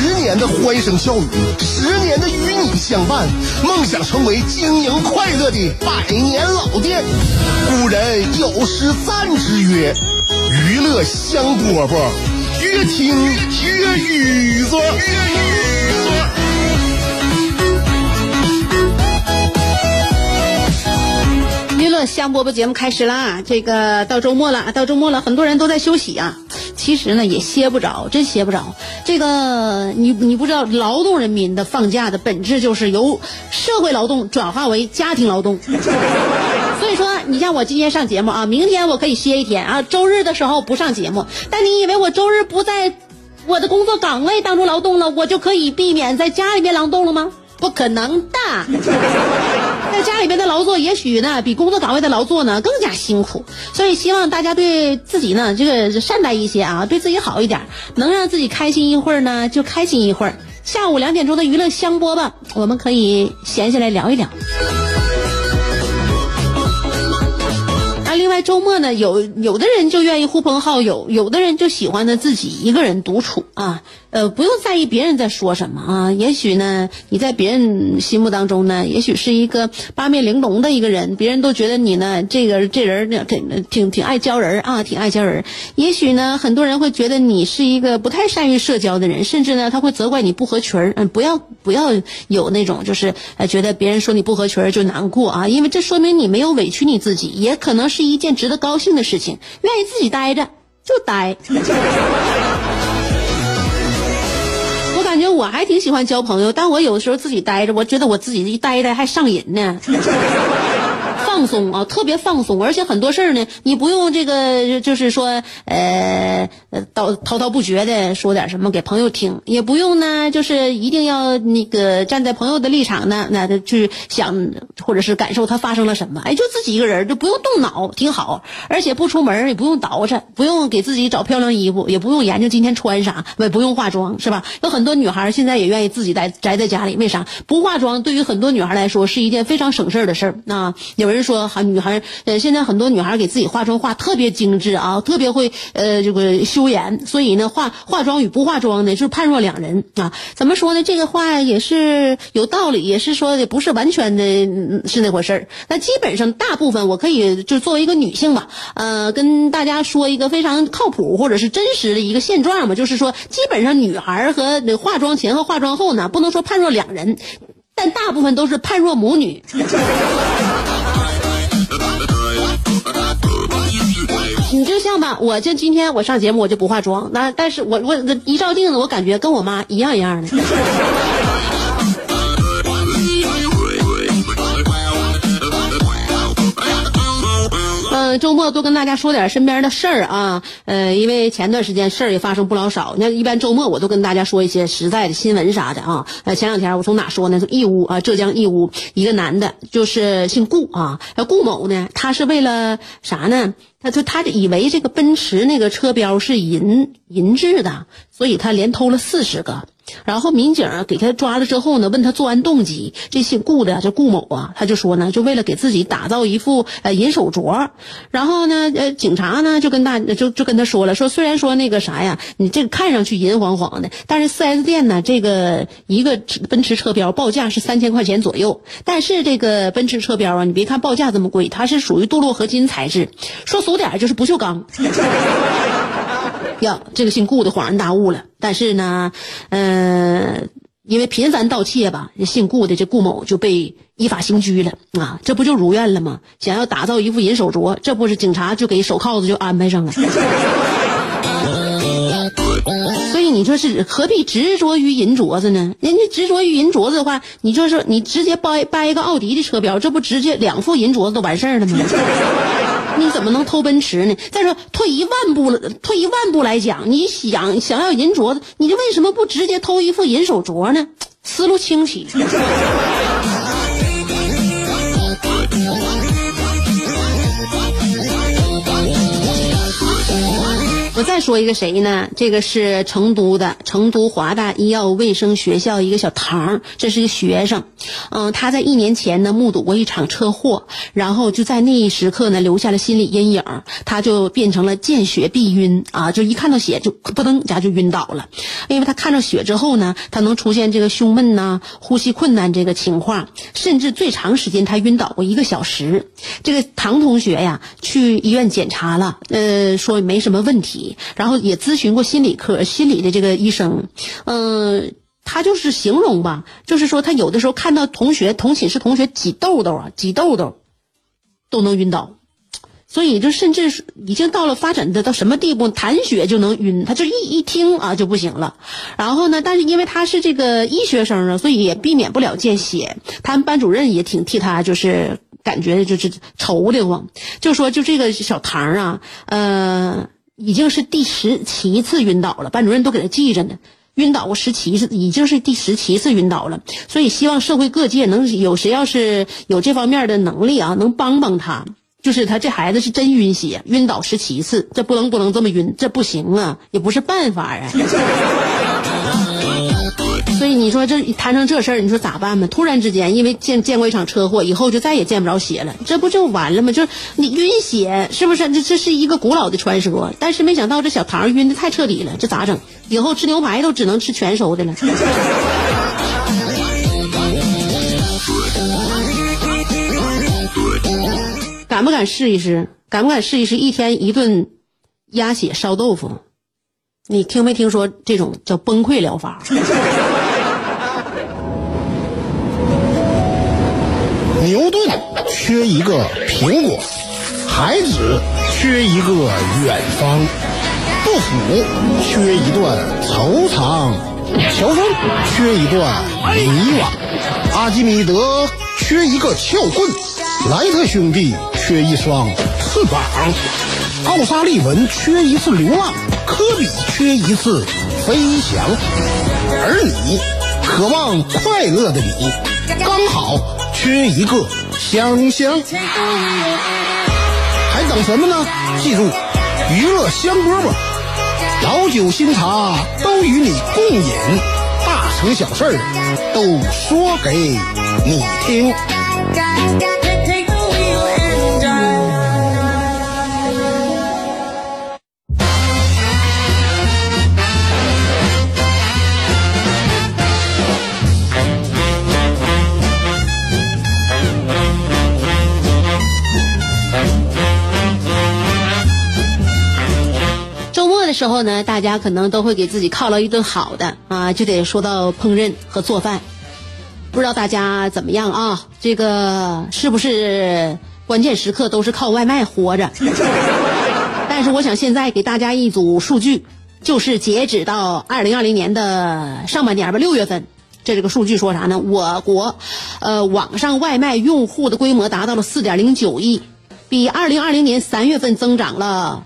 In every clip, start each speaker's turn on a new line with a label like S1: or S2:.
S1: 十年的欢声笑语，十年的与你相伴，梦想成为经营快乐的百年老店。古人有诗赞之曰：“娱乐香饽饽，越听越雨子。”
S2: 娱乐香饽饽节目开始啦！这个到周末了，到周末了，很多人都在休息啊。其实呢，也歇不着，真歇不着。这个你你不知道，劳动人民的放假的本质就是由社会劳动转化为家庭劳动。所以说，你像我今天上节目啊，明天我可以歇一天啊，周日的时候不上节目。但你以为我周日不在我的工作岗位当中劳动了，我就可以避免在家里面劳动了吗？不可能的。在家里边的劳作，也许呢比工作岗位的劳作呢更加辛苦，所以希望大家对自己呢这个善待一些啊，对自己好一点，能让自己开心一会儿呢就开心一会儿。下午两点钟的娱乐香饽饽，我们可以闲下来聊一聊。啊，另外周末呢，有有的人就愿意呼朋好友，有的人就喜欢呢自己一个人独处啊。呃，不用在意别人在说什么啊。也许呢，你在别人心目当中呢，也许是一个八面玲珑的一个人，别人都觉得你呢，这个这人呢，挺挺挺爱交人啊，挺爱交人。也许呢，很多人会觉得你是一个不太善于社交的人，甚至呢，他会责怪你不合群儿。嗯，不要不要有那种就是呃，觉得别人说你不合群就难过啊，因为这说明你没有委屈你自己，也可能是一件值得高兴的事情。愿意自己待着就待。我还挺喜欢交朋友，但我有的时候自己呆着，我觉得我自己一呆着还上瘾呢。放松啊，特别放松，而且很多事儿呢，你不用这个，就是说，呃，叨滔滔不绝的说点什么给朋友听，也不用呢，就是一定要那个站在朋友的立场呢，那去想或者是感受他发生了什么，哎，就自己一个人就不用动脑，挺好，而且不出门也不用捯饬，不用给自己找漂亮衣服，也不用研究今天穿啥，也不用化妆，是吧？有很多女孩现在也愿意自己待宅在家里，为啥？不化妆对于很多女孩来说是一件非常省事儿的事儿。那有人说说，哈，女孩呃，现在很多女孩给自己化妆化特别精致啊，特别会呃这个修颜，所以呢，化化妆与不化妆呢是判若两人啊。怎么说呢？这个话也是有道理，也是说的不是完全的是那回事儿。那基本上大部分我可以就作为一个女性吧，呃，跟大家说一个非常靠谱或者是真实的一个现状吧，就是说，基本上女孩和化妆前和化妆后呢，不能说判若两人，但大部分都是判若母女。你就像吧，我就今天我上节目我就不化妆，那但是我我一照镜子，我感觉跟我妈一样一样的。周末多跟大家说点身边的事儿啊，呃，因为前段时间事儿也发生不老少。那一般周末我都跟大家说一些实在的新闻啥的啊。呃，前两天我从哪说呢？从义乌啊，浙江义乌一个男的，就是姓顾啊，顾某呢，他是为了啥呢？他就他就以为这个奔驰那个车标是银银质的，所以他连偷了四十个。然后民警给他抓了之后呢，问他作案动机。这姓顾的叫顾某啊，他就说呢，就为了给自己打造一副呃银手镯。然后呢，呃，警察呢就跟大就就跟他说了，说虽然说那个啥呀，你这个看上去银晃晃的，但是四 S 店呢，这个一个奔驰车标报价是三千块钱左右。但是这个奔驰车标啊，你别看报价这么贵，它是属于镀铬合金材质，说俗点就是不锈钢。呀，这个姓顾的恍然大悟了。但是呢，嗯，因为频繁盗窃吧，姓顾的这顾某就被依法刑拘了啊！这不就如愿了吗？想要打造一副银手镯，这不是警察就给手铐子就安排上了。所以你说是何必执着于银镯子呢？人家执着于银镯子的话，你就是你直接掰掰一个奥迪的车标，这不直接两副银镯子都完事儿了吗？你怎么能偷奔驰呢？再说退一万步了，退一万步来讲，你想想要银镯子，你为什么不直接偷一副银手镯呢？思路清晰。我再说一个谁呢？这个是成都的成都华大医药卫生学校一个小唐，这是一个学生。嗯，他在一年前呢目睹过一场车祸，然后就在那一时刻呢留下了心理阴影，他就变成了见血必晕啊，就一看到血就扑腾一下就晕倒了。因为他看到血之后呢，他能出现这个胸闷呐、呼吸困难这个情况，甚至最长时间他晕倒过一个小时。这个唐同学呀，去医院检查了，呃，说没什么问题。然后也咨询过心理科、心理的这个医生，嗯，他就是形容吧，就是说他有的时候看到同学、同寝室同学挤痘痘啊、挤痘痘，都能晕倒，所以就甚至已经到了发展的到什么地步，谈血就能晕，他就一一听啊就不行了。然后呢，但是因为他是这个医学生啊，所以也避免不了见血。他们班主任也挺替他，就是感觉就是愁的慌，就说就这个小唐啊，呃。已经是第十七次晕倒了，班主任都给他记着呢。晕倒过十七次，已经是第十七次晕倒了。所以希望社会各界能有谁要是有这方面的能力啊，能帮帮他。就是他这孩子是真晕血，晕倒十七次，这不能不能这么晕，这不行啊，也不是办法啊。你说这谈成这事儿，你说咋办吧？突然之间，因为见见过一场车祸，以后就再也见不着血了，这不就完了吗？就是你晕血，是不是？这这是一个古老的传说，但是没想到这小唐晕的太彻底了，这咋整？以后吃牛排都只能吃全熟的了。敢不敢试一试？敢不敢试一试一天一顿鸭血烧豆腐？你听没听说这种叫崩溃疗法？
S3: 缺一个苹果，孩子缺一个远方，杜甫缺一段惆怅，乔峰缺一段迷惘，阿基米德缺一个撬棍，莱特兄弟缺一双翅膀，奥沙利文缺一次流浪，科比缺一次飞翔，而你渴望快乐的你，刚好。缺一个香香，还等什么呢？记住，娱乐香饽饽，老酒新茶都与你共饮，大成小事都说给你听。
S2: 时候呢，大家可能都会给自己犒劳一顿好的啊，就得说到烹饪和做饭。不知道大家怎么样啊？这个是不是关键时刻都是靠外卖活着？但是我想现在给大家一组数据，就是截止到二零二零年的上半年吧，六月份，这这个数据说啥呢？我国，呃，网上外卖用户的规模达到了四点零九亿，比二零二零年三月份增长了。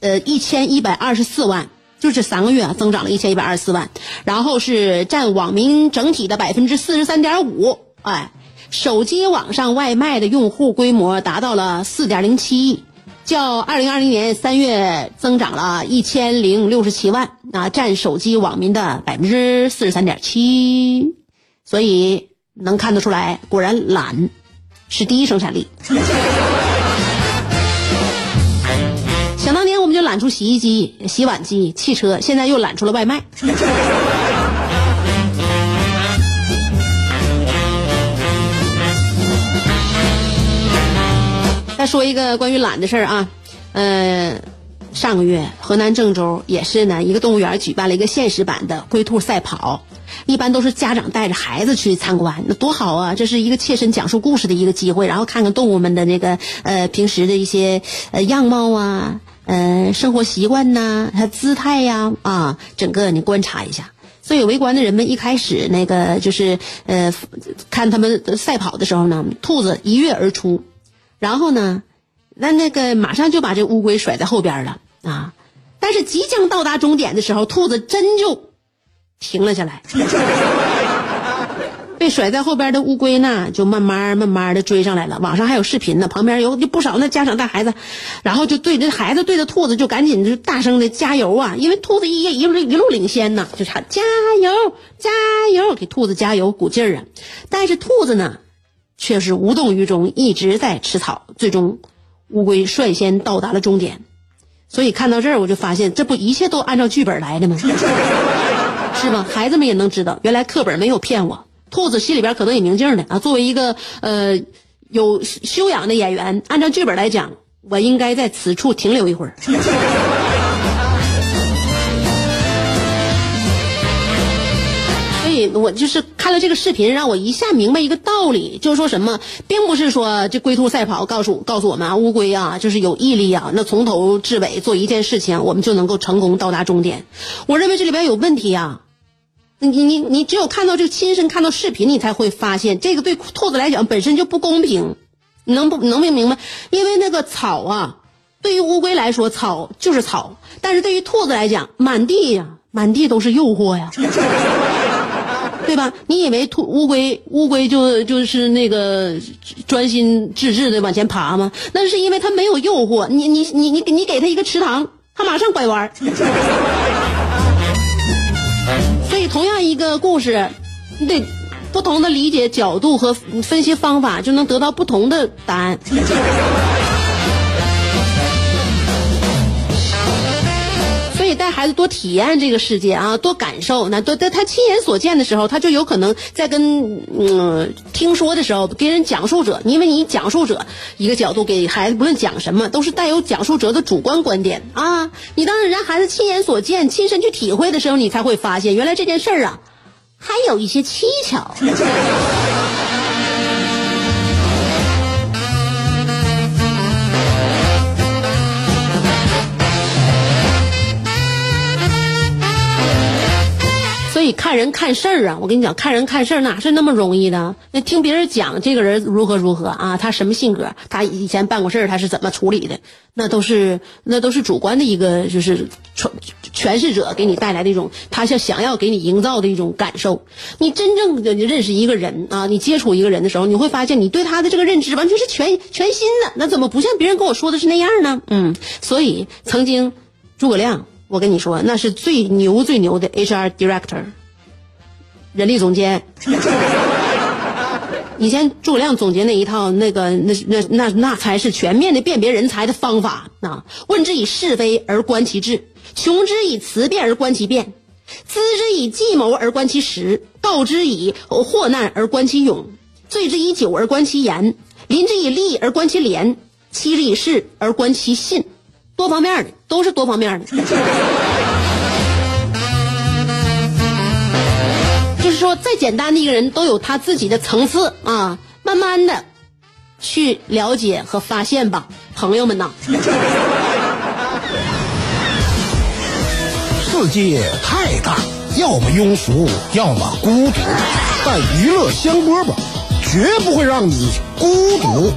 S2: 呃，一千一百二十四万，就这三个月啊，增长了一千一百二十四万，然后是占网民整体的百分之四十三点五。哎，手机网上外卖的用户规模达到了四点零七亿，较二零二零年三月增长了一千零六十七万，啊，占手机网民的百分之四十三点七。所以能看得出来，果然懒是第一生产力。揽出洗衣机、洗碗机、汽车，现在又揽出了外卖。再说一个关于懒的事儿啊，嗯，上个月河南郑州也是呢，一个动物园举办了一个现实版的龟兔赛跑，一般都是家长带着孩子去参观，那多好啊！这是一个切身讲述故事的一个机会，然后看看动物们的那个呃平时的一些呃样貌啊。呃，生活习惯呐，他姿态呀，啊，整个你观察一下。所以围观的人们一开始那个就是呃，看他们赛跑的时候呢，兔子一跃而出，然后呢，那那个马上就把这乌龟甩在后边了啊！但是即将到达终点的时候，兔子真就停了下来。被甩在后边的乌龟呢，就慢慢慢慢的追上来了。网上还有视频呢，旁边有就不少那家长带孩子，然后就对着孩子对着兔子就赶紧就大声的加油啊！因为兔子一一路一路领先呢，就喊加油加油，给兔子加油鼓劲儿啊！但是兔子呢，却是无动于衷，一直在吃草。最终，乌龟率先到达了终点。所以看到这儿，我就发现这不一切都按照剧本来的吗？是吧？孩子们也能知道，原来课本没有骗我。兔子心里边可能也明镜的啊。作为一个呃有修养的演员，按照剧本来讲，我应该在此处停留一会儿。所以我就是看了这个视频，让我一下明白一个道理，就是说什么，并不是说这龟兔赛跑告诉告诉我们啊，乌龟啊就是有毅力啊，那从头至尾做一件事情，我们就能够成功到达终点。我认为这里边有问题啊。你你你只有看到这个亲身看到视频，你才会发现这个对兔子来讲本身就不公平。你能不能明明白？因为那个草啊，对于乌龟来说草就是草，但是对于兔子来讲，满地呀满地都是诱惑呀，对吧？你以为兔乌龟乌龟就就是那个专心致志的往前爬吗？那是因为它没有诱惑。你你你你你给它一个池塘，它马上拐弯。同样一个故事，你得不同的理解角度和分析方法，就能得到不同的答案。带孩子多体验这个世界啊，多感受。那多在他亲眼所见的时候，他就有可能在跟嗯听说的时候，给人讲述者，因为你讲述者一个角度给孩子，不论讲什么，都是带有讲述者的主观观点啊。你当人孩子亲眼所见、亲身去体会的时候，你才会发现，原来这件事儿啊，还有一些蹊跷。以看人看事儿啊，我跟你讲，看人看事儿哪是那么容易的？那听别人讲这个人如何如何啊，他什么性格，他以前办过事儿，他是怎么处理的？那都是那都是主观的一个，就是诠诠释者给你带来的一种，他想想要给你营造的一种感受。你真正的你认识一个人啊，你接触一个人的时候，你会发现你对他的这个认知完全是全全新的。那怎么不像别人跟我说的是那样呢？嗯，所以曾经诸葛亮。我跟你说，那是最牛最牛的 HR director，人力总监。以前诸葛亮总结那一套，那个那那那那才是全面的辨别人才的方法啊！问之以是非而观其志，穷之以辞变而观其变，资之以计谋而观其实，告之以祸难而观其勇，醉之以酒而观其言，临之以利而观其廉，欺之以势而观其信。多方面的，都是多方面的。说，再简单的一个人都有他自己的层次啊，慢慢的去了解和发现吧，朋友们呐。
S3: 世界太大，要么庸俗，要么孤独，但娱乐香饽饽绝不会让你孤独，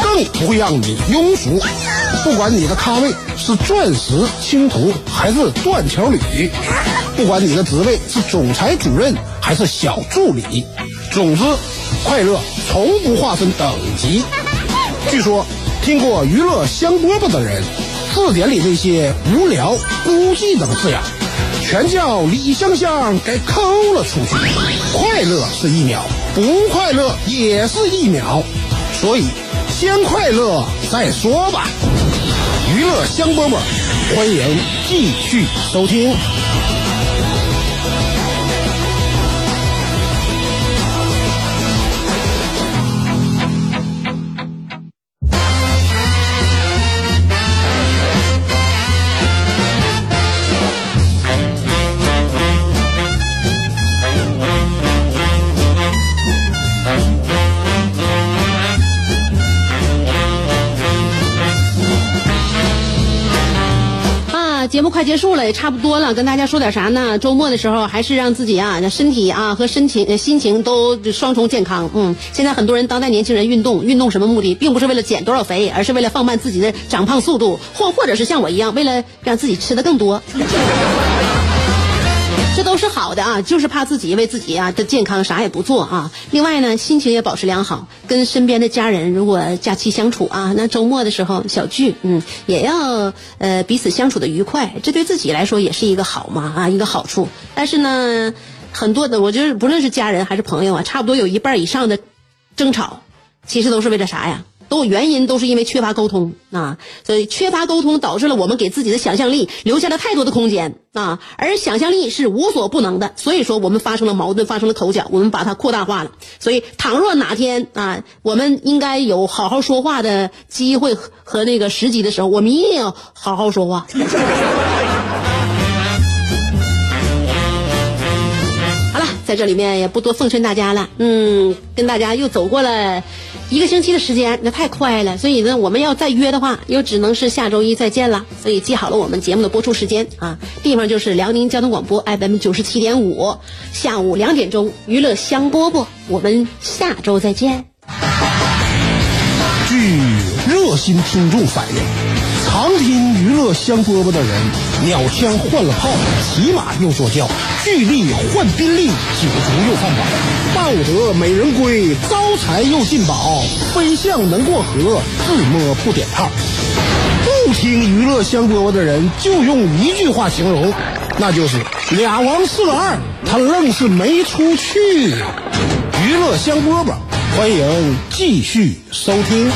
S3: 更不会让你庸俗。不管你的咖位是钻石青铜还是断桥铝，不管你的职位是总裁主任还是小助理，总之，快乐从不划分等级。据说，听过娱乐香饽饽的人，字典里那些无聊、孤寂等字眼，全叫李香香给抠了出去。快乐是一秒，不快乐也是一秒，所以先快乐再说吧。娱乐香饽饽，欢迎继续收听。
S2: 节目快结束了，也差不多了，跟大家说点啥呢？周末的时候还是让自己啊，身体啊和身情心情都双重健康。嗯，现在很多人当代年轻人运动，运动什么目的，并不是为了减多少肥，而是为了放慢自己的长胖速度，或或者是像我一样，为了让自己吃的更多。好的啊，就是怕自己为自己啊的健康啥也不做啊。另外呢，心情也保持良好，跟身边的家人如果假期相处啊，那周末的时候小聚，嗯，也要呃彼此相处的愉快，这对自己来说也是一个好嘛啊一个好处。但是呢，很多的我觉得不论是家人还是朋友啊，差不多有一半以上的争吵，其实都是为了啥呀？都有原因，都是因为缺乏沟通啊，所以缺乏沟通导致了我们给自己的想象力留下了太多的空间啊，而想象力是无所不能的，所以说我们发生了矛盾，发生了口角，我们把它扩大化了。所以，倘若哪天啊，我们应该有好好说话的机会和那个时机的时候，我们一定要好好说话。好了，在这里面也不多奉劝大家了，嗯，跟大家又走过了。一个星期的时间，那太快了，所以呢，我们要再约的话，又只能是下周一再见了。所以记好了我们节目的播出时间啊，地方就是辽宁交通广播 FM 九十七点五，下午两点钟娱乐香饽饽，我们下周再见。
S3: 心听众反映，常听娱乐香饽饽的人，鸟枪换了炮，骑马又坐轿，巨力换宾利，酒足又饭饱，抱得美人归，招财又进宝，飞象能过河，自摸不点炮。不听娱乐香饽饽的人，就用一句话形容，那就是俩王四个二，他愣是没出去。娱乐香饽饽，欢迎继续收听。